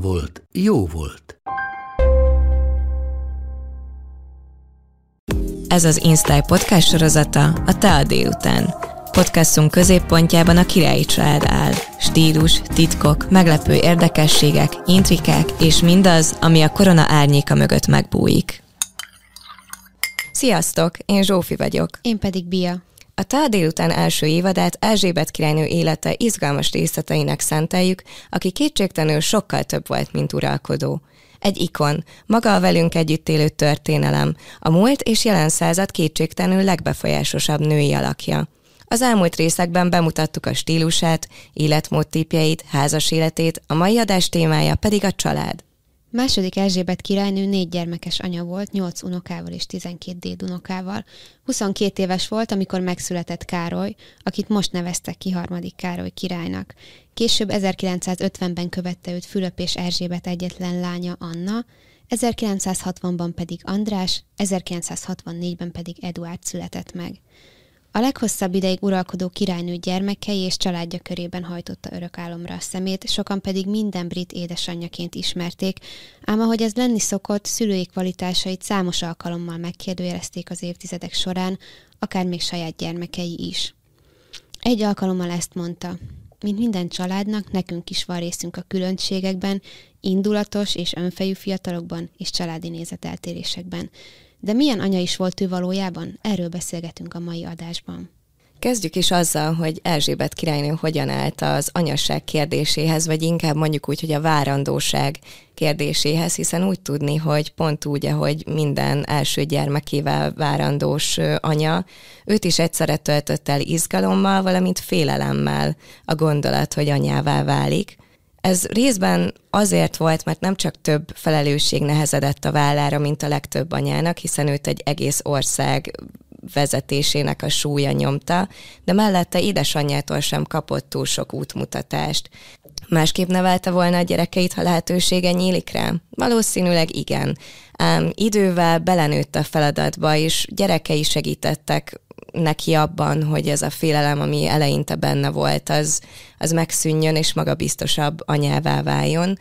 volt, jó volt. Ez az Instyle podcast sorozata a Te a délután. Podcastunk középpontjában a királyi család áll. Stílus, titkok, meglepő érdekességek, intrikák és mindaz, ami a korona árnyéka mögött megbújik. Sziasztok, én Zsófi vagyok. Én pedig Bia. A Tál délután első évadát Erzsébet királynő élete izgalmas részleteinek szenteljük, aki kétségtelenül sokkal több volt, mint uralkodó. Egy ikon, maga a velünk együtt élő történelem, a múlt és jelen század kétségtelenül legbefolyásosabb női alakja. Az elmúlt részekben bemutattuk a stílusát, életmódtípjeit, házas életét, a mai adás témája pedig a család. Második Erzsébet királynő négy gyermekes anya volt, nyolc unokával és 12 dédunokával. 22 éves volt, amikor megszületett Károly, akit most neveztek ki harmadik Károly királynak. Később 1950-ben követte őt Fülöp és Erzsébet egyetlen lánya Anna, 1960-ban pedig András, 1964-ben pedig Eduard született meg. A leghosszabb ideig uralkodó királynő gyermekei és családja körében hajtotta örök álomra a szemét, sokan pedig minden brit édesanyjaként ismerték, ám ahogy ez lenni szokott, szülői kvalitásait számos alkalommal megkérdőjelezték az évtizedek során, akár még saját gyermekei is. Egy alkalommal ezt mondta, mint minden családnak, nekünk is van részünk a különbségekben, indulatos és önfejű fiatalokban és családi nézeteltérésekben. De milyen anya is volt ő valójában? Erről beszélgetünk a mai adásban. Kezdjük is azzal, hogy Erzsébet királynő hogyan állt az anyasság kérdéséhez, vagy inkább mondjuk úgy, hogy a várandóság kérdéséhez, hiszen úgy tudni, hogy pont úgy, ahogy minden első gyermekével várandós anya, őt is egyszerre töltött el izgalommal, valamint félelemmel a gondolat, hogy anyává válik. Ez részben azért volt, mert nem csak több felelősség nehezedett a vállára, mint a legtöbb anyának, hiszen őt egy egész ország vezetésének a súlya nyomta, de mellette édesanyjától sem kapott túl sok útmutatást. Másképp nevelte volna a gyerekeit, ha lehetősége nyílik rá? Valószínűleg igen. Ám idővel belenőtt a feladatba, és gyerekei segítettek neki abban, hogy ez a félelem, ami eleinte benne volt, az, az megszűnjön, és magabiztosabb anyává váljon.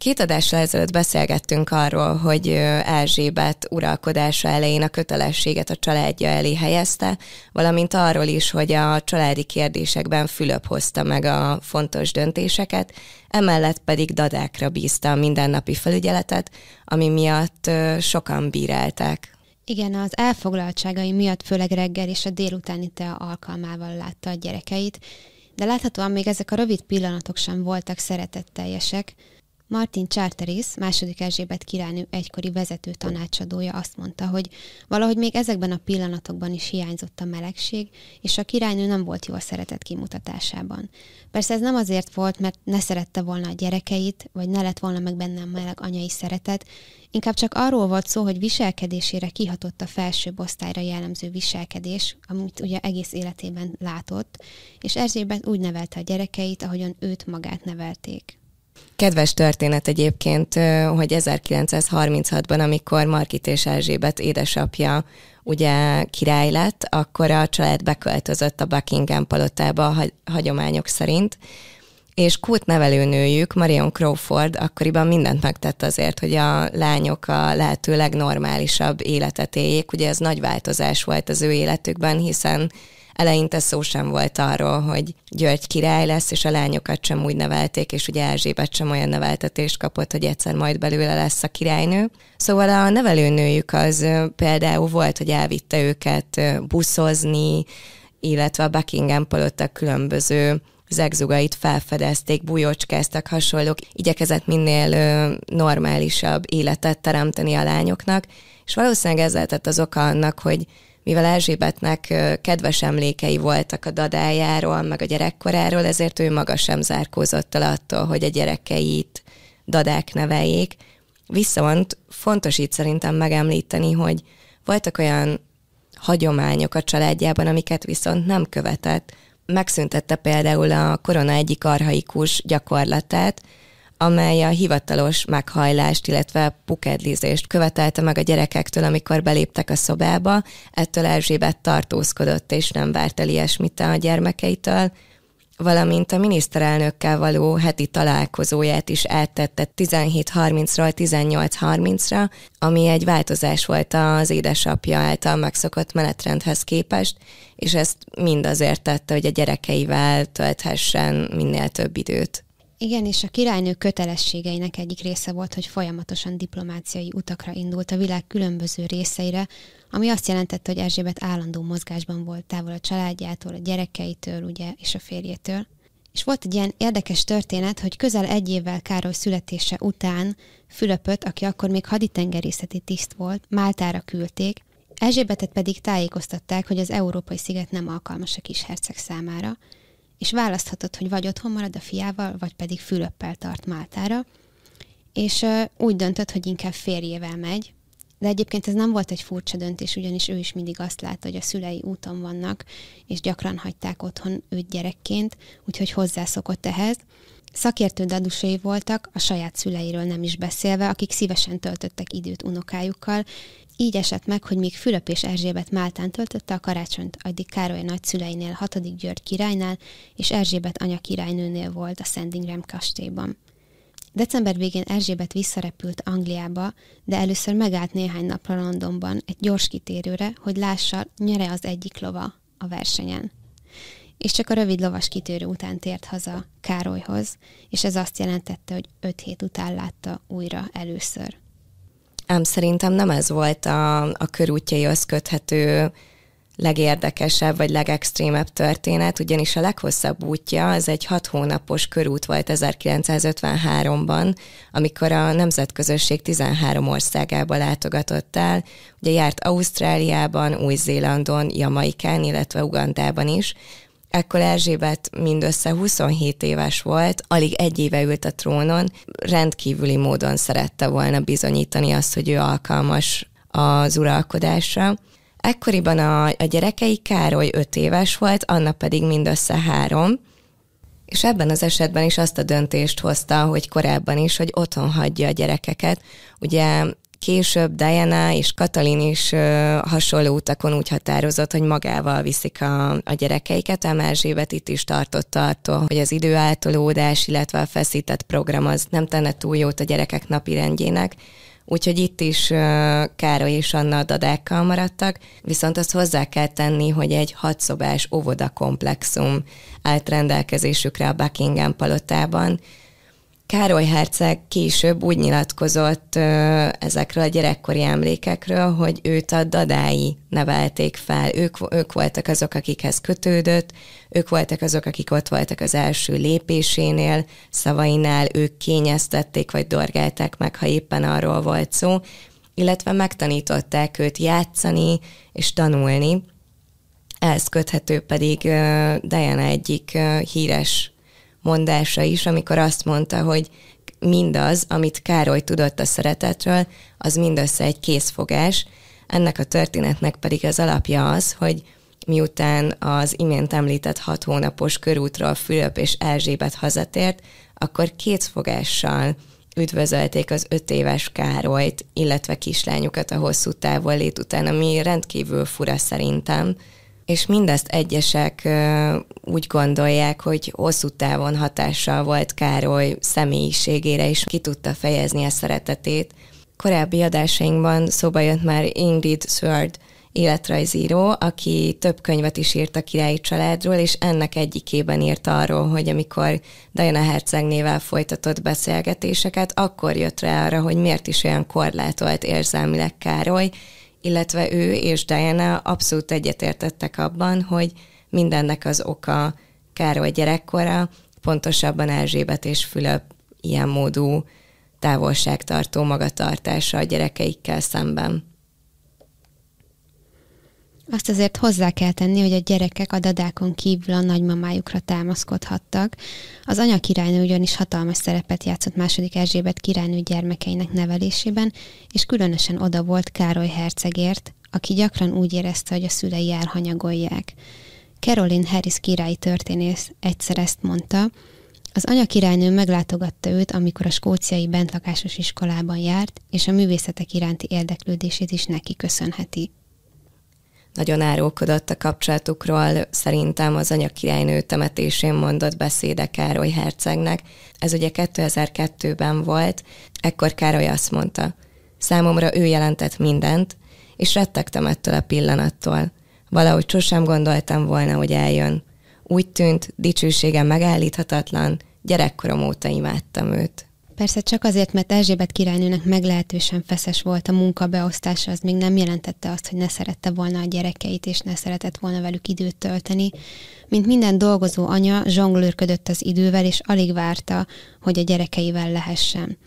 Két adással ezelőtt beszélgettünk arról, hogy Erzsébet uralkodása elején a kötelességet a családja elé helyezte, valamint arról is, hogy a családi kérdésekben Fülöp hozta meg a fontos döntéseket, emellett pedig dadákra bízta a mindennapi felügyeletet, ami miatt sokan bírálták. Igen, az elfoglaltságai miatt főleg reggel és a délutáni te alkalmával látta a gyerekeit, de láthatóan még ezek a rövid pillanatok sem voltak szeretetteljesek, Martin Charteris, második Erzsébet királynő egykori vezető tanácsadója azt mondta, hogy valahogy még ezekben a pillanatokban is hiányzott a melegség, és a királynő nem volt jó a szeretet kimutatásában. Persze ez nem azért volt, mert ne szerette volna a gyerekeit, vagy ne lett volna meg bennem meleg anyai szeretet, inkább csak arról volt szó, hogy viselkedésére kihatott a felső osztályra jellemző viselkedés, amit ugye egész életében látott, és Erzsébet úgy nevelte a gyerekeit, ahogyan őt magát nevelték. Kedves történet egyébként, hogy 1936-ban, amikor Markit és Erzsébet édesapja ugye király lett, akkor a család beköltözött a Buckingham palotába a hagyományok szerint, és Kurt nevelőnőjük, Marion Crawford akkoriban mindent megtett azért, hogy a lányok a lehető legnormálisabb életet éljék. Ugye ez nagy változás volt az ő életükben, hiszen eleinte szó sem volt arról, hogy György király lesz, és a lányokat sem úgy nevelték, és ugye Erzsébet sem olyan neveltetést kapott, hogy egyszer majd belőle lesz a királynő. Szóval a nevelőnőjük az például volt, hogy elvitte őket buszozni, illetve a Buckingham a különböző zegzugait felfedezték, bujocskáztak, hasonlók, igyekezett minél ö, normálisabb életet teremteni a lányoknak, és valószínűleg ez lehetett az oka annak, hogy mivel Erzsébetnek kedves emlékei voltak a dadájáról, meg a gyerekkoráról, ezért ő maga sem zárkózott el attól, hogy a gyerekeit dadák neveljék. Viszont fontos itt szerintem megemlíteni, hogy voltak olyan hagyományok a családjában, amiket viszont nem követett. Megszüntette például a korona egyik arhaikus gyakorlatát, amely a hivatalos meghajlást, illetve pukedlizést követelte meg a gyerekektől, amikor beléptek a szobába. Ettől Erzsébet tartózkodott, és nem várt el ilyesmit a gyermekeitől valamint a miniszterelnökkel való heti találkozóját is áttette 17.30-ról 18.30-ra, ami egy változás volt az édesapja által megszokott menetrendhez képest, és ezt mind azért tette, hogy a gyerekeivel tölthessen minél több időt. Igen, és a királynő kötelességeinek egyik része volt, hogy folyamatosan diplomáciai utakra indult a világ különböző részeire, ami azt jelentette, hogy Erzsébet állandó mozgásban volt távol a családjától, a gyerekeitől, ugye, és a férjétől. És volt egy ilyen érdekes történet, hogy közel egy évvel Károly születése után Fülöpöt, aki akkor még haditengerészeti tiszt volt, Máltára küldték, Erzsébetet pedig tájékoztatták, hogy az európai sziget nem alkalmas a kis herceg számára, és választhatott, hogy vagy otthon marad a fiával, vagy pedig Fülöppel tart Máltára, és uh, úgy döntött, hogy inkább férjével megy, de egyébként ez nem volt egy furcsa döntés, ugyanis ő is mindig azt látta, hogy a szülei úton vannak, és gyakran hagyták otthon őt gyerekként, úgyhogy hozzászokott ehhez. Szakértő dadusai voltak, a saját szüleiről nem is beszélve, akik szívesen töltöttek időt unokájukkal, így esett meg, hogy míg Fülöp és Erzsébet Máltán töltötte a karácsonyt, addig Károly nagyszüleinél, 6. György királynál, és Erzsébet anya királynőnél volt a Sandringham kastélyban. December végén Erzsébet visszarepült Angliába, de először megállt néhány napra Londonban egy gyors kitérőre, hogy lássa, nyere az egyik lova a versenyen. És csak a rövid lovas kitérő után tért haza Károlyhoz, és ez azt jelentette, hogy öt hét után látta újra először. Ám szerintem nem ez volt a, a körútjaihoz köthető legérdekesebb vagy legextrémebb történet, ugyanis a leghosszabb útja az egy hat hónapos körút volt 1953-ban, amikor a nemzetközösség 13 országába látogatott el. Ugye járt Ausztráliában, Új-Zélandon, Jamaikán, illetve Ugandában is, Ekkor Erzsébet mindössze 27 éves volt, alig egy éve ült a trónon, rendkívüli módon szerette volna bizonyítani azt, hogy ő alkalmas az uralkodásra. Ekkoriban a, a gyerekei Károly 5 éves volt, Anna pedig mindössze három, és ebben az esetben is azt a döntést hozta, hogy korábban is, hogy otthon hagyja a gyerekeket. Ugye Később Diana és Katalin is hasonló utakon úgy határozott, hogy magával viszik a, a gyerekeiket, ám Erzsébet itt is tartotta attól, hogy az időáltalódás, illetve a feszített program az nem tenne túl jót a gyerekek napi rendjének, úgyhogy itt is Károly és Anna a dadákkal maradtak, viszont azt hozzá kell tenni, hogy egy hatszobás óvoda komplexum állt rendelkezésükre a Buckingham palotában, Károly Herceg később úgy nyilatkozott ö, ezekről a gyerekkori emlékekről, hogy őt a dadái nevelték fel. Ők, ők voltak azok, akikhez kötődött, ők voltak azok, akik ott voltak az első lépésénél, szavainál, ők kényeztették vagy dorgálták meg, ha éppen arról volt szó, illetve megtanították őt játszani és tanulni. Ehhez köthető pedig Diana egyik híres mondása is, amikor azt mondta, hogy mindaz, amit Károly tudott a szeretetről, az mindössze egy készfogás. Ennek a történetnek pedig az alapja az, hogy miután az imént említett hat hónapos körútról Fülöp és Erzsébet hazatért, akkor kétfogással üdvözölték az öt éves Károlyt, illetve kislányukat a hosszú távollét után, ami rendkívül fura szerintem és mindezt egyesek úgy gondolják, hogy hosszú távon hatással volt Károly személyiségére, és ki tudta fejezni a szeretetét. Korábbi adásainkban szóba jött már Ingrid Sword, életrajzíró, aki több könyvet is írt a királyi családról, és ennek egyikében írt arról, hogy amikor Diana hercegnével folytatott beszélgetéseket, akkor jött rá arra, hogy miért is olyan korlátolt érzelmileg Károly, illetve ő és Diana abszolút egyetértettek abban, hogy mindennek az oka Károly gyerekkora, pontosabban Erzsébet és Fülöp ilyen módú távolságtartó magatartása a gyerekeikkel szemben. Azt azért hozzá kell tenni, hogy a gyerekek a dadákon kívül a nagymamájukra támaszkodhattak. Az anya királynő ugyanis hatalmas szerepet játszott második Erzsébet királynő gyermekeinek nevelésében, és különösen oda volt Károly hercegért, aki gyakran úgy érezte, hogy a szülei elhanyagolják. Caroline Harris királyi történész egyszer ezt mondta, az anya királynő meglátogatta őt, amikor a skóciai bentlakásos iskolában járt, és a művészetek iránti érdeklődését is neki köszönheti. Nagyon árulkodott a kapcsolatukról, szerintem az anya királynő temetésén mondott beszéde Károly hercegnek. Ez ugye 2002-ben volt, ekkor Károly azt mondta, számomra ő jelentett mindent, és rettegtem ettől a pillanattól. Valahogy sosem gondoltam volna, hogy eljön. Úgy tűnt, dicsőségem megállíthatatlan, gyerekkorom óta imádtam őt. Persze csak azért, mert Erzsébet királynőnek meglehetősen feszes volt a munkabeosztása, az még nem jelentette azt, hogy ne szerette volna a gyerekeit, és ne szeretett volna velük időt tölteni. Mint minden dolgozó anya, zsonglőrködött az idővel, és alig várta, hogy a gyerekeivel lehessen.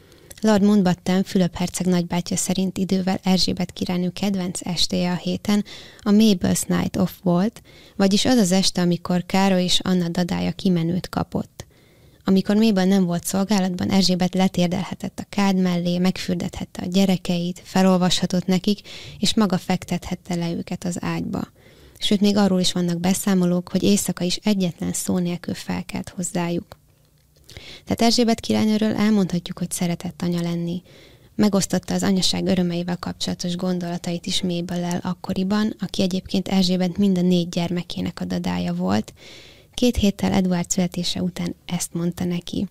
Lord Mountbatten Fülöp herceg nagybátyja szerint idővel Erzsébet királynő kedvenc estéje a héten a Mabel's Night Off volt, vagyis az az este, amikor Károly és Anna dadája kimenőt kapott. Amikor Mabel nem volt szolgálatban, Erzsébet letérdelhetett a kád mellé, megfürdethette a gyerekeit, felolvashatott nekik, és maga fektethette le őket az ágyba. Sőt, még arról is vannak beszámolók, hogy éjszaka is egyetlen szó nélkül felkelt hozzájuk. Tehát Erzsébet királynőről elmondhatjuk, hogy szeretett anya lenni. Megosztotta az anyaság örömeivel kapcsolatos gondolatait is Mabel-el akkoriban, aki egyébként Erzsébet mind a négy gyermekének a dadája volt. Két héttel Edward születése után ezt mondta neki.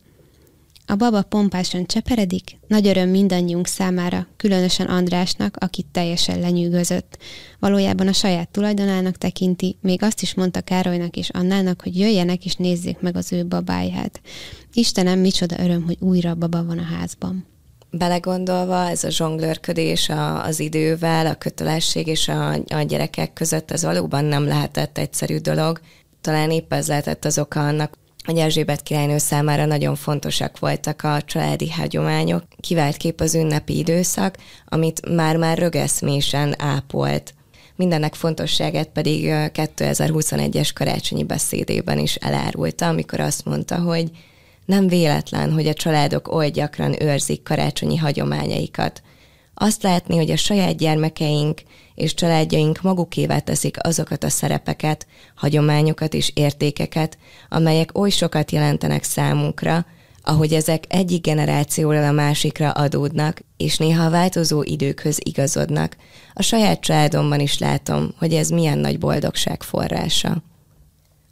A baba pompásan cseperedik, nagy öröm mindannyiunk számára, különösen Andrásnak, akit teljesen lenyűgözött. Valójában a saját tulajdonának tekinti, még azt is mondta Károlynak és Annának, hogy jöjjenek és nézzék meg az ő babáját. Istenem, micsoda öröm, hogy újra baba van a házban. Belegondolva ez a zsonglőrködés a, az idővel, a kötelesség és a, a gyerekek között, ez valóban nem lehetett egyszerű dolog. Talán épp ez lehetett az oka annak, hogy Erzsébet királynő számára nagyon fontosak voltak a családi hagyományok, kivált kép az ünnepi időszak, amit már-már rögeszmésen ápolt. Mindennek fontosságát pedig 2021-es karácsonyi beszédében is elárulta, amikor azt mondta, hogy nem véletlen, hogy a családok oly gyakran őrzik karácsonyi hagyományaikat. Azt látni, hogy a saját gyermekeink és családjaink magukévá teszik azokat a szerepeket, hagyományokat és értékeket, amelyek oly sokat jelentenek számunkra, ahogy ezek egyik generációról a másikra adódnak, és néha a változó időkhöz igazodnak. A saját családomban is látom, hogy ez milyen nagy boldogság forrása.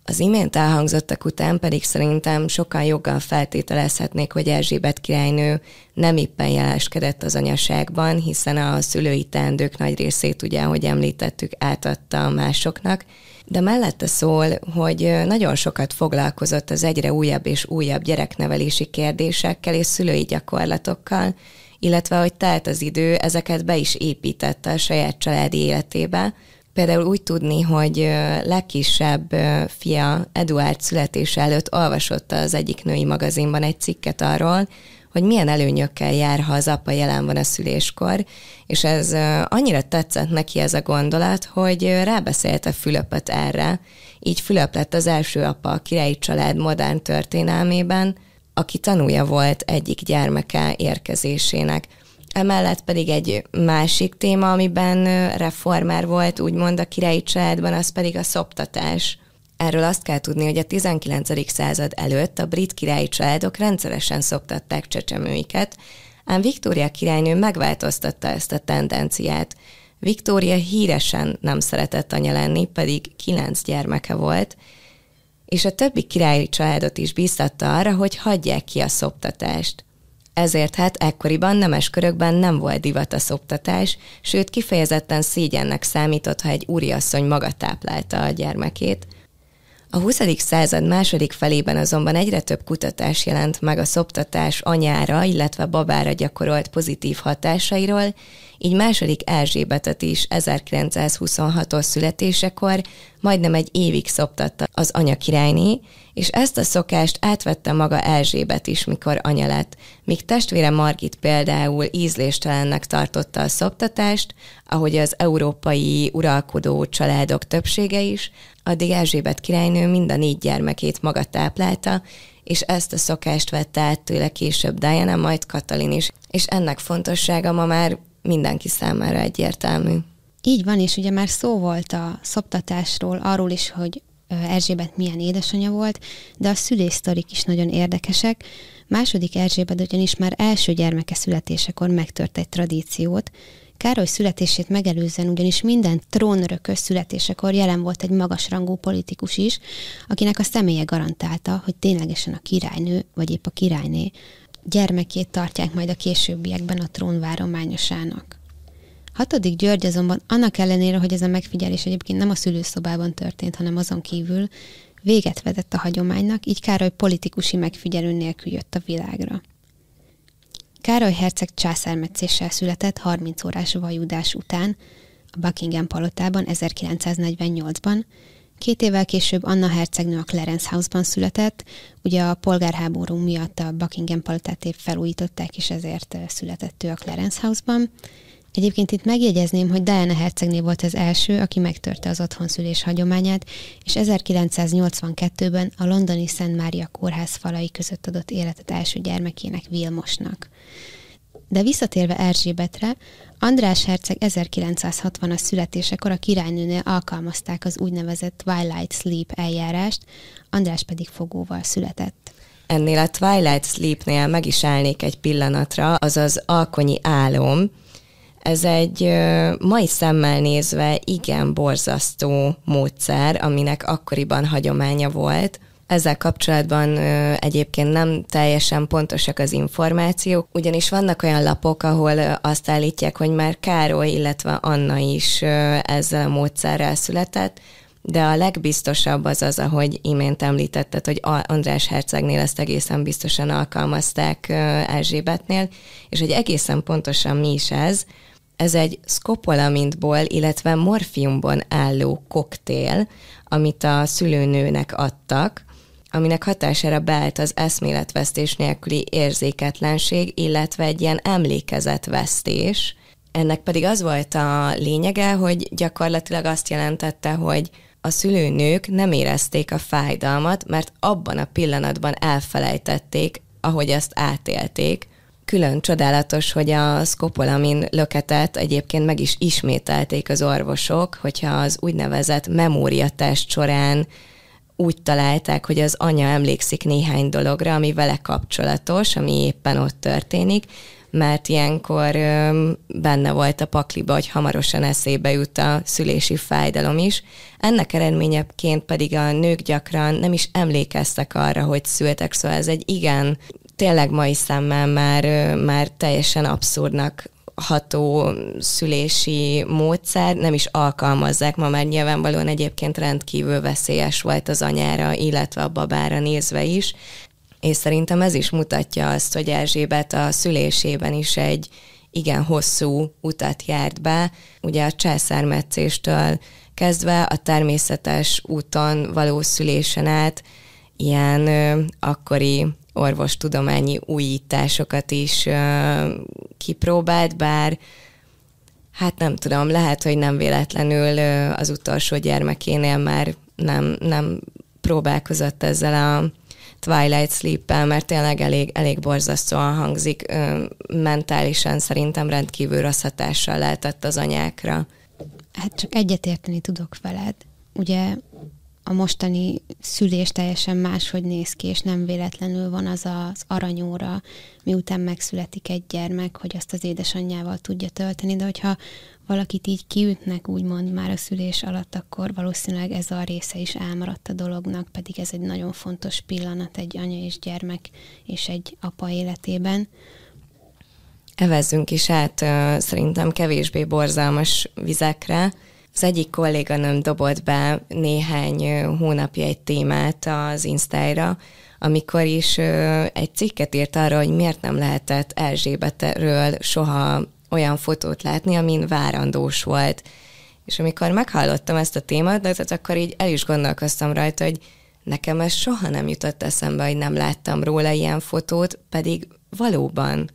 Az imént elhangzottak után pedig szerintem sokan joggal feltételezhetnék, hogy Erzsébet királynő nem éppen jeleskedett az anyaságban, hiszen a szülői teendők nagy részét ugye, ahogy említettük, átadta másoknak, de mellette szól, hogy nagyon sokat foglalkozott az egyre újabb és újabb gyereknevelési kérdésekkel és szülői gyakorlatokkal, illetve hogy telt az idő, ezeket be is építette a saját családi életébe, Például úgy tudni, hogy legkisebb fia Eduard születése előtt olvasott az egyik női magazinban egy cikket arról, hogy milyen előnyökkel jár, ha az apa jelen van a szüléskor, és ez annyira tetszett neki ez a gondolat, hogy rábeszélte Fülöpöt erre. Így Fülöp lett az első apa a királyi család modern történelmében, aki tanúja volt egyik gyermeke érkezésének. Emellett pedig egy másik téma, amiben reformár volt, úgymond a királyi családban, az pedig a szoptatás. Erről azt kell tudni, hogy a 19. század előtt a brit királyi családok rendszeresen szoptatták csecsemőiket, ám Viktória királynő megváltoztatta ezt a tendenciát. Viktória híresen nem szeretett anya lenni, pedig kilenc gyermeke volt, és a többi királyi családot is bíztatta arra, hogy hagyják ki a szoptatást. Ezért hát ekkoriban nemes körökben nem volt divat a szoptatás, sőt kifejezetten szégyennek számított, ha egy úriasszony maga táplálta a gyermekét. A 20. század második felében azonban egyre több kutatás jelent meg a szoptatás anyára, illetve babára gyakorolt pozitív hatásairól, így második Erzsébetet is 1926-os születésekor majdnem egy évig szoptatta az anya királyné, és ezt a szokást átvette maga Erzsébet is, mikor anya lett, míg testvére Margit például ízléstelennek tartotta a szoptatást, ahogy az európai uralkodó családok többsége is, addig Erzsébet királynő mind a négy gyermekét maga táplálta, és ezt a szokást vette át tőle később Diana, majd Katalin is. És ennek fontossága ma már mindenki számára egyértelmű. Így van, és ugye már szó volt a szoptatásról, arról is, hogy Erzsébet milyen édesanyja volt, de a szülésztorik is nagyon érdekesek. Második Erzsébet ugyanis már első gyermeke születésekor megtört egy tradíciót, Károly születését megelőzően ugyanis minden trónörökös születésekor jelen volt egy magasrangú politikus is, akinek a személye garantálta, hogy ténylegesen a királynő, vagy épp a királyné gyermekét tartják majd a későbbiekben a trón várományosának. Hatodik György azonban annak ellenére, hogy ez a megfigyelés egyébként nem a szülőszobában történt, hanem azon kívül, véget vetett a hagyománynak, így Károly politikusi megfigyelő nélkül jött a világra. Károly herceg császármetszéssel született 30 órás vajudás után a Buckingham palotában 1948-ban, Két évvel később Anna hercegnő a Clarence House-ban született, ugye a polgárháború miatt a Buckingham palotát épp felújították, és ezért született ő a Clarence House-ban. Egyébként itt megjegyezném, hogy Diana hercegné volt az első, aki megtörte az otthonszülés hagyományát, és 1982-ben a londoni Szent Mária kórház falai között adott életet első gyermekének Vilmosnak. De visszatérve Erzsébetre, András herceg 1960-as születésekor a királynőnél alkalmazták az úgynevezett Twilight Sleep eljárást, András pedig fogóval született. Ennél a Twilight Sleepnél meg is állnék egy pillanatra, azaz alkonyi álom, ez egy mai szemmel nézve igen borzasztó módszer, aminek akkoriban hagyománya volt. Ezzel kapcsolatban egyébként nem teljesen pontosak az információk, ugyanis vannak olyan lapok, ahol azt állítják, hogy már Károly, illetve Anna is ezzel a módszerrel született, de a legbiztosabb az az, ahogy imént említetted, hogy András Hercegnél ezt egészen biztosan alkalmazták Erzsébetnél, és hogy egészen pontosan mi is ez, ez egy szkopolamintból, illetve morfiumban álló koktél, amit a szülőnőnek adtak, aminek hatására beállt az eszméletvesztés nélküli érzéketlenség, illetve egy ilyen emlékezetvesztés. Ennek pedig az volt a lényege, hogy gyakorlatilag azt jelentette, hogy a szülőnők nem érezték a fájdalmat, mert abban a pillanatban elfelejtették, ahogy ezt átélték, külön csodálatos, hogy a szkopolamin löketet egyébként meg is ismételték az orvosok, hogyha az úgynevezett memóriatest során úgy találták, hogy az anya emlékszik néhány dologra, ami vele kapcsolatos, ami éppen ott történik, mert ilyenkor benne volt a pakliba, hogy hamarosan eszébe jut a szülési fájdalom is. Ennek eredményeként pedig a nők gyakran nem is emlékeztek arra, hogy szültek, szóval ez egy igen tényleg mai szemmel már, már teljesen abszurdnak ható szülési módszer, nem is alkalmazzák. Ma már nyilvánvalóan egyébként rendkívül veszélyes volt az anyára, illetve a babára nézve is, és szerintem ez is mutatja azt, hogy Erzsébet a szülésében is egy igen hosszú utat járt be, ugye a császármetszéstől kezdve a természetes úton való szülésen át ilyen ö, akkori orvostudományi újításokat is kipróbált, bár hát nem tudom, lehet, hogy nem véletlenül az utolsó gyermekénél már nem, nem próbálkozott ezzel a Twilight sleep mert tényleg elég, elég borzasztóan hangzik. Mentálisan szerintem rendkívül rossz hatással lehetett az anyákra. Hát csak egyetérteni tudok veled. Ugye a mostani szülés teljesen máshogy néz ki, és nem véletlenül van az az aranyóra, miután megszületik egy gyermek, hogy azt az édesanyjával tudja tölteni, de hogyha valakit így kiütnek, úgymond már a szülés alatt, akkor valószínűleg ez a része is elmaradt a dolognak, pedig ez egy nagyon fontos pillanat egy anya és gyermek és egy apa életében. Evezzünk is át szerintem kevésbé borzalmas vizekre, az egyik kolléganőm dobott be néhány hónapja egy témát az Instára, amikor is egy cikket írt arra, hogy miért nem lehetett Erzsébetről soha olyan fotót látni, amin várandós volt. És amikor meghallottam ezt a témát, tehát akkor így el is gondolkoztam rajta, hogy nekem ez soha nem jutott eszembe, hogy nem láttam róla ilyen fotót, pedig valóban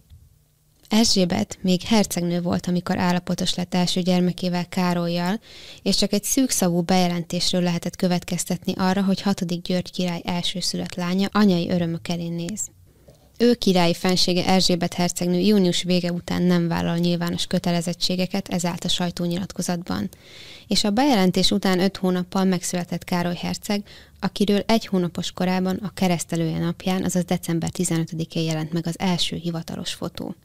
Erzsébet még hercegnő volt, amikor állapotos lett első gyermekével Károlyjal, és csak egy szűkszavú bejelentésről lehetett következtetni arra, hogy hatodik György király elsőszülött lánya anyai örömök elé néz. Ő királyi fensége Erzsébet hercegnő június vége után nem vállal nyilvános kötelezettségeket, ez állt a sajtónyilatkozatban. És a bejelentés után öt hónappal megszületett Károly herceg, akiről egy hónapos korában a keresztelője napján, azaz december 15-én jelent meg az első hivatalos fotó.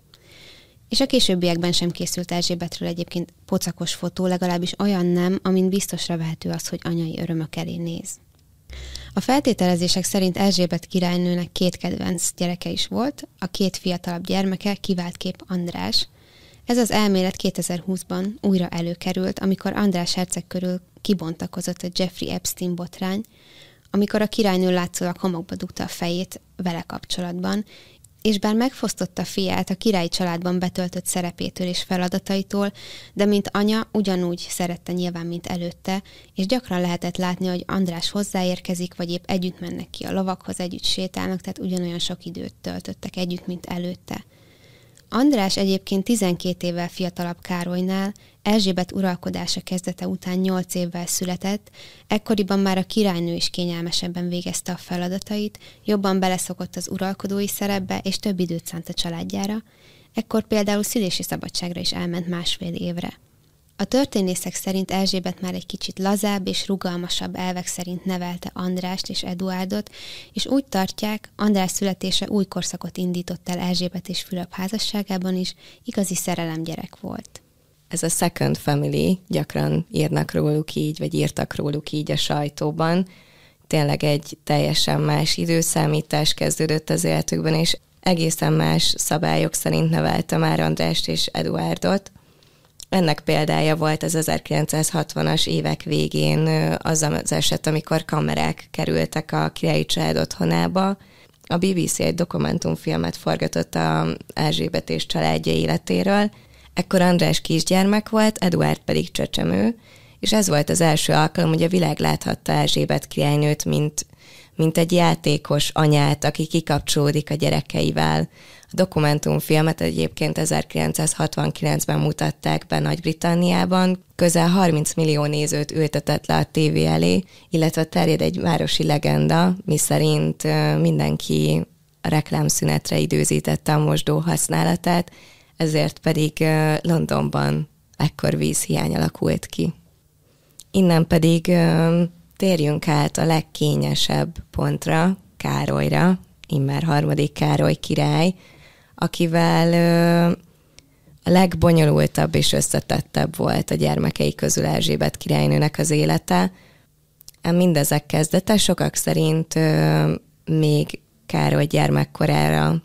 És a későbbiekben sem készült Erzsébetről egyébként pocakos fotó, legalábbis olyan nem, amin biztosra vehető az, hogy anyai örömök elé néz. A feltételezések szerint Erzsébet királynőnek két kedvenc gyereke is volt, a két fiatalabb gyermeke kivált kép András. Ez az elmélet 2020-ban újra előkerült, amikor András herceg körül kibontakozott a Jeffrey Epstein botrány, amikor a királynő látszólag homokba dugta a fejét vele kapcsolatban, és bár megfosztotta fiát a királyi családban betöltött szerepétől és feladataitól, de mint anya ugyanúgy szerette nyilván, mint előtte, és gyakran lehetett látni, hogy András hozzáérkezik, vagy épp együtt mennek ki a lovakhoz, együtt sétálnak, tehát ugyanolyan sok időt töltöttek együtt, mint előtte. András egyébként 12 évvel fiatalabb Károlynál, Erzsébet uralkodása kezdete után 8 évvel született, ekkoriban már a királynő is kényelmesebben végezte a feladatait, jobban beleszokott az uralkodói szerepbe, és több időt szánt a családjára, ekkor például szülési szabadságra is elment másfél évre. A történészek szerint Erzsébet már egy kicsit lazább és rugalmasabb elvek szerint nevelte Andrást és Eduárdot, és úgy tartják, András születése új korszakot indított el Erzsébet és Fülöp házasságában is, igazi szerelemgyerek volt. Ez a second family, gyakran írnak róluk így, vagy írtak róluk így a sajtóban. Tényleg egy teljesen más időszámítás kezdődött az életükben, és egészen más szabályok szerint nevelte már Andrást és Eduárdot ennek példája volt az 1960-as évek végén az az eset, amikor kamerák kerültek a királyi család otthonába. A BBC egy dokumentumfilmet forgatott a Erzsébet és családja életéről. Ekkor András kisgyermek volt, Eduard pedig csecsemő, és ez volt az első alkalom, hogy a világ láthatta Erzsébet királynőt, mint, mint egy játékos anyát, aki kikapcsolódik a gyerekeivel dokumentumfilmet egyébként 1969-ben mutatták be Nagy-Britanniában, közel 30 millió nézőt ültetett le a tévé elé, illetve terjed egy városi legenda, miszerint mindenki a reklámszünetre időzítette a mosdó használatát, ezért pedig Londonban ekkor vízhiány alakult ki. Innen pedig térjünk át a legkényesebb pontra, Károlyra, immár harmadik Károly király, akivel a legbonyolultabb és összetettebb volt a gyermekei közül Erzsébet királynőnek az élete. Mindezek kezdete sokak szerint még Károly gyermekkorára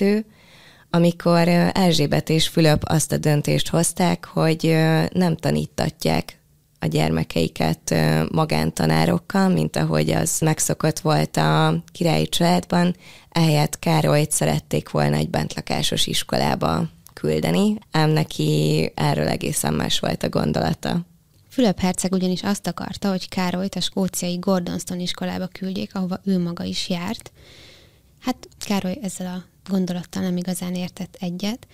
ő, amikor Erzsébet és Fülöp azt a döntést hozták, hogy nem tanítatják a gyermekeiket magántanárokkal, mint ahogy az megszokott volt a királyi családban, ehelyett Károlyt szerették volna egy bentlakásos iskolába küldeni, ám neki erről egészen más volt a gondolata. Fülöp herceg ugyanis azt akarta, hogy Károlyt a skóciai Gordonston iskolába küldjék, ahova ő maga is járt. Hát Károly ezzel a gondolattal nem igazán értett egyet,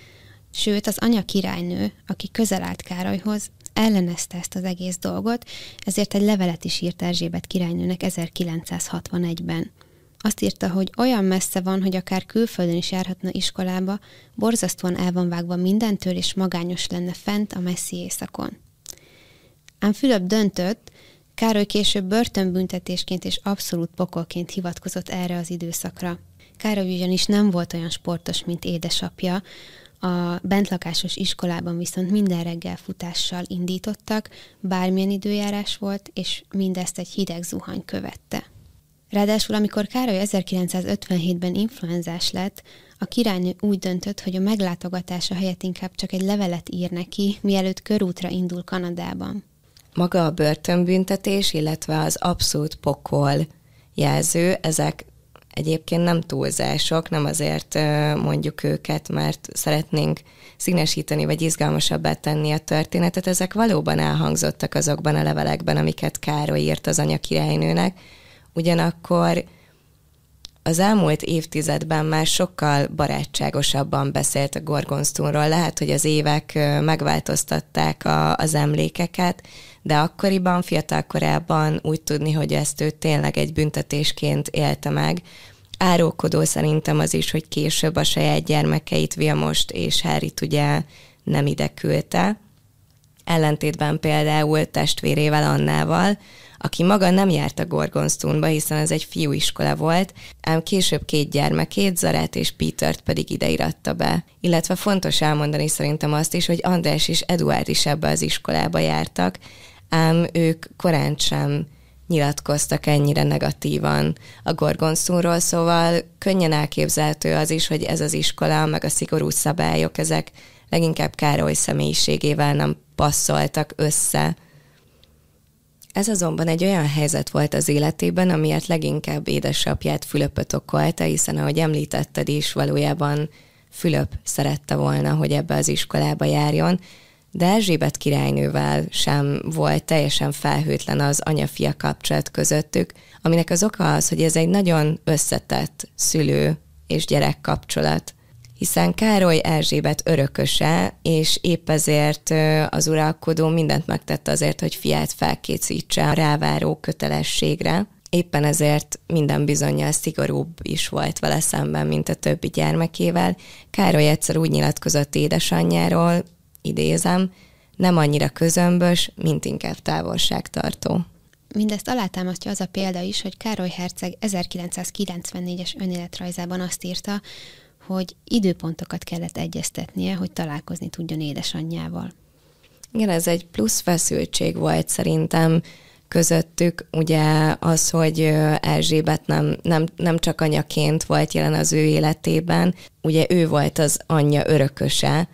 sőt az anya királynő, aki közel állt Károlyhoz, ellenezte ezt az egész dolgot, ezért egy levelet is írt Erzsébet királynőnek 1961-ben. Azt írta, hogy olyan messze van, hogy akár külföldön is járhatna iskolába, borzasztóan el van vágva mindentől, és magányos lenne fent a messzi éjszakon. Ám Fülöp döntött, Károly később börtönbüntetésként és abszolút pokolként hivatkozott erre az időszakra. Károly ugyanis nem volt olyan sportos, mint édesapja, a bentlakásos iskolában viszont minden reggel futással indítottak, bármilyen időjárás volt, és mindezt egy hideg zuhany követte. Ráadásul, amikor Károly 1957-ben influenzás lett, a királynő úgy döntött, hogy a meglátogatása helyett inkább csak egy levelet ír neki, mielőtt körútra indul Kanadában. Maga a börtönbüntetés, illetve az abszolút pokol jelző, ezek egyébként nem túlzások, nem azért mondjuk őket, mert szeretnénk színesíteni vagy izgalmasabbá tenni a történetet, ezek valóban elhangzottak azokban a levelekben, amiket Károly írt az anya királynőnek, ugyanakkor az elmúlt évtizedben már sokkal barátságosabban beszélt a Gorgonstúnról. Lehet, hogy az évek megváltoztatták a, az emlékeket, de akkoriban, fiatal korában úgy tudni, hogy ezt ő tényleg egy büntetésként élte meg. Árókodó szerintem az is, hogy később a saját gyermekeit Vilmost és Harryt ugye nem ide küldte. Ellentétben például testvérével Annával, aki maga nem járt a Gorgonstone-ba, hiszen ez egy fiúiskola volt, ám később két gyermekét, Zarát és Petert pedig ide be. Illetve fontos elmondani szerintem azt is, hogy András és Eduard is ebbe az iskolába jártak, ám ők korán sem nyilatkoztak ennyire negatívan a Gorgonszúról, szóval könnyen elképzelhető az is, hogy ez az iskola, meg a szigorú szabályok, ezek leginkább Károly személyiségével nem passzoltak össze. Ez azonban egy olyan helyzet volt az életében, amiért leginkább édesapját Fülöpöt okolta, hiszen ahogy említetted is, valójában Fülöp szerette volna, hogy ebbe az iskolába járjon, de Erzsébet királynővel sem volt teljesen felhőtlen az anya-fia kapcsolat közöttük, aminek az oka az, hogy ez egy nagyon összetett szülő és gyerek kapcsolat hiszen Károly Erzsébet örököse, és épp ezért az uralkodó mindent megtette azért, hogy fiát felkészítse a ráváró kötelességre. Éppen ezért minden bizonyal szigorúbb is volt vele szemben, mint a többi gyermekével. Károly egyszer úgy nyilatkozott édesanyjáról, idézem, nem annyira közömbös, mint inkább távolságtartó. Mindezt alátámasztja az a példa is, hogy Károly Herceg 1994-es önéletrajzában azt írta, hogy időpontokat kellett egyeztetnie, hogy találkozni tudjon édesanyjával. Igen, ez egy plusz feszültség volt szerintem közöttük, ugye az, hogy Erzsébet nem, nem, nem csak anyaként volt jelen az ő életében, ugye ő volt az anyja örököse,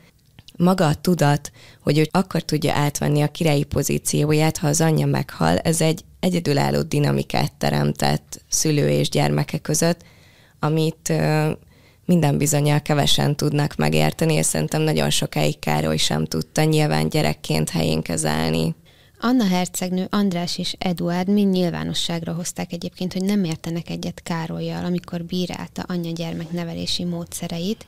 maga a tudat, hogy ő akkor tudja átvenni a királyi pozícióját, ha az anyja meghal, ez egy egyedülálló dinamikát teremtett szülő és gyermeke között, amit minden bizonyal kevesen tudnak megérteni, és szerintem nagyon sokáig Károly sem tudta nyilván gyerekként helyén kezelni. Anna hercegnő, András és Eduard mind nyilvánosságra hozták egyébként, hogy nem értenek egyet Károlyjal, amikor bírálta anyja-gyermek nevelési módszereit.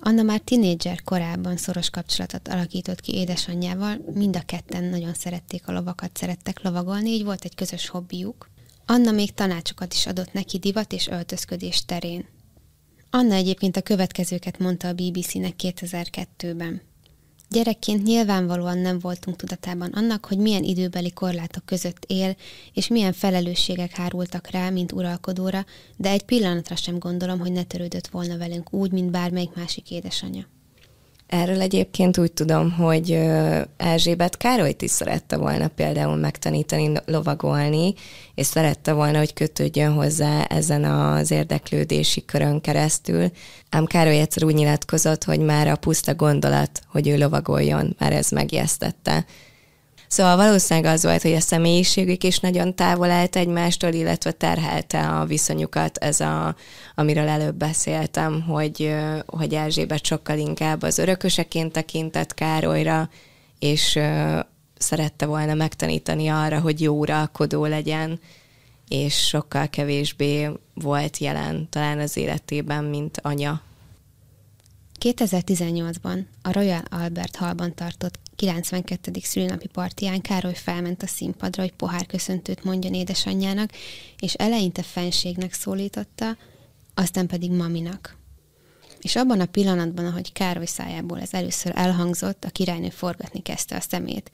Anna már tinédzser korában szoros kapcsolatot alakított ki édesanyjával, mind a ketten nagyon szerették a lovakat, szerettek lovagolni, így volt egy közös hobbiuk. Anna még tanácsokat is adott neki divat és öltözködés terén. Anna egyébként a következőket mondta a BBC-nek 2002-ben. Gyerekként nyilvánvalóan nem voltunk tudatában annak, hogy milyen időbeli korlátok között él, és milyen felelősségek hárultak rá, mint uralkodóra, de egy pillanatra sem gondolom, hogy ne törődött volna velünk úgy, mint bármelyik másik édesanyja. Erről egyébként úgy tudom, hogy Erzsébet Károlyt is szerette volna például megtanítani lovagolni, és szerette volna, hogy kötődjön hozzá ezen az érdeklődési körön keresztül. Ám Károly egyszer úgy nyilatkozott, hogy már a puszta gondolat, hogy ő lovagoljon, már ez megjesztette. Szóval valószínűleg az volt, hogy a személyiségük is nagyon távol állt egymástól, illetve terhelte a viszonyukat ez a, amiről előbb beszéltem, hogy, hogy Erzsébet sokkal inkább az örököseként tekintett Károlyra, és szerette volna megtanítani arra, hogy jó uralkodó legyen, és sokkal kevésbé volt jelen talán az életében, mint anya. 2018-ban a Royal Albert Hallban tartott 92. szülinapi partiján Károly felment a színpadra, hogy pohár köszöntőt mondjon édesanyjának, és eleinte fenségnek szólította, aztán pedig maminak. És abban a pillanatban, ahogy Károly szájából ez először elhangzott, a királynő forgatni kezdte a szemét.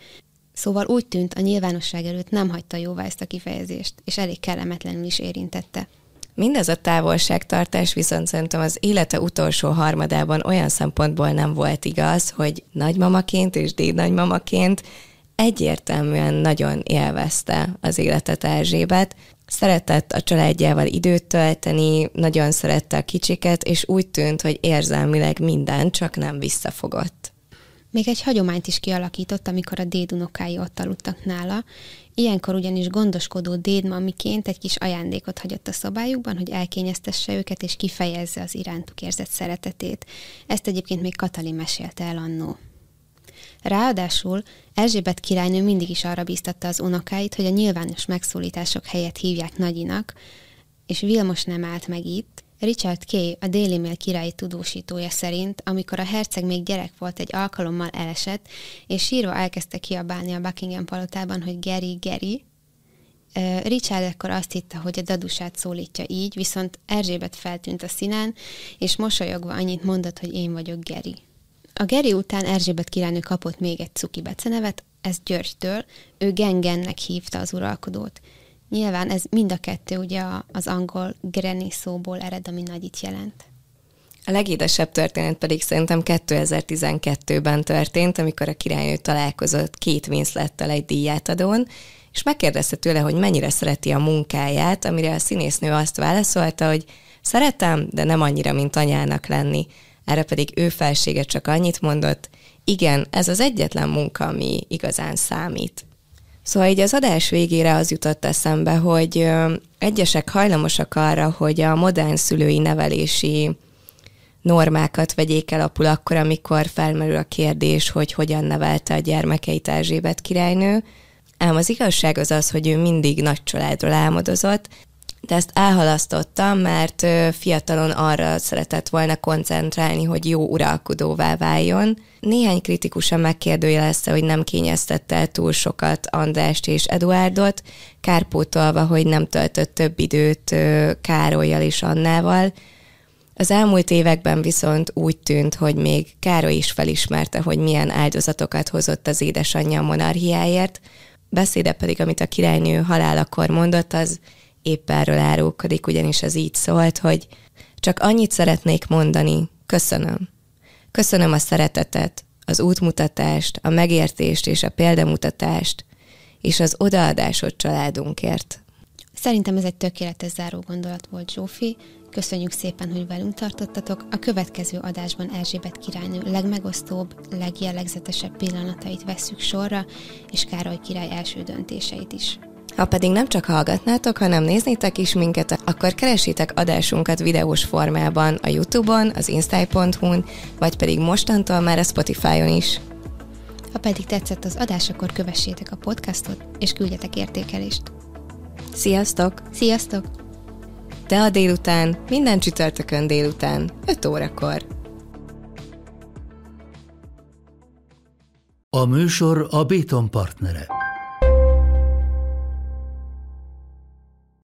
Szóval úgy tűnt, a nyilvánosság előtt nem hagyta jóvá ezt a kifejezést, és elég kellemetlenül is érintette. Mindez a távolságtartás viszont szerintem az élete utolsó harmadában olyan szempontból nem volt igaz, hogy nagymamaként és dédnagymamaként egyértelműen nagyon élvezte az életet Erzsébet, szeretett a családjával időt tölteni, nagyon szerette a kicsiket, és úgy tűnt, hogy érzelmileg minden csak nem visszafogott. Még egy hagyományt is kialakított, amikor a dédunokái ott aludtak nála, Ilyenkor ugyanis gondoskodó dédmamiként egy kis ajándékot hagyott a szobájukban, hogy elkényeztesse őket és kifejezze az irántuk érzett szeretetét. Ezt egyébként még Katali mesélte el annó. Ráadásul Erzsébet királynő mindig is arra bíztatta az unokáit, hogy a nyilvános megszólítások helyett hívják nagyinak, és Vilmos nem állt meg itt. Richard Kay, a Daily Mail királyi tudósítója szerint, amikor a herceg még gyerek volt, egy alkalommal elesett, és sírva elkezdte kiabálni a Buckingham palotában, hogy Geri, Geri, Richard ekkor azt hitte, hogy a dadusát szólítja így, viszont Erzsébet feltűnt a színen, és mosolyogva annyit mondott, hogy én vagyok Geri. A Geri után Erzsébet királynő kapott még egy cuki becenevet, ez Györgytől, ő Gengennek hívta az uralkodót. Nyilván ez mind a kettő ugye az angol granny szóból ered, ami nagyit jelent. A legédesebb történet pedig szerintem 2012-ben történt, amikor a királynő találkozott két Winslettel egy díjátadón, és megkérdezte tőle, hogy mennyire szereti a munkáját, amire a színésznő azt válaszolta, hogy szeretem, de nem annyira, mint anyának lenni. Erre pedig ő felsége csak annyit mondott, igen, ez az egyetlen munka, ami igazán számít. Szóval így az adás végére az jutott eszembe, hogy egyesek hajlamosak arra, hogy a modern szülői nevelési normákat vegyék el apul akkor, amikor felmerül a kérdés, hogy hogyan nevelte a gyermekeit Erzsébet királynő. Ám az igazság az az, hogy ő mindig nagy családról álmodozott, de ezt elhalasztottam, mert fiatalon arra szeretett volna koncentrálni, hogy jó uralkodóvá váljon. Néhány kritikusan megkérdőjelezte, hogy nem kényeztette el túl sokat Andrást és Eduárdot, kárpótolva, hogy nem töltött több időt Károlyjal és Annával. Az elmúlt években viszont úgy tűnt, hogy még Károly is felismerte, hogy milyen áldozatokat hozott az édesanyja a monarchiáért, beszéde pedig, amit a királynő halálakor mondott, az épp erről árulkodik, ugyanis ez így szólt, hogy csak annyit szeretnék mondani, köszönöm. Köszönöm a szeretetet, az útmutatást, a megértést és a példamutatást, és az odaadásod családunkért. Szerintem ez egy tökéletes záró gondolat volt, Zsófi. Köszönjük szépen, hogy velünk tartottatok. A következő adásban Erzsébet királynő legmegosztóbb, legjellegzetesebb pillanatait vesszük sorra, és Károly király első döntéseit is. Ha pedig nem csak hallgatnátok, hanem néznétek is minket, akkor keresitek adásunkat videós formában a Youtube-on, az instai.hu-n, vagy pedig mostantól már a Spotify-on is. Ha pedig tetszett az adás, akkor kövessétek a podcastot, és küldjetek értékelést. Sziasztok! Sziasztok! De a délután, minden csütörtökön délután, 5 órakor. A műsor a Béton partnere.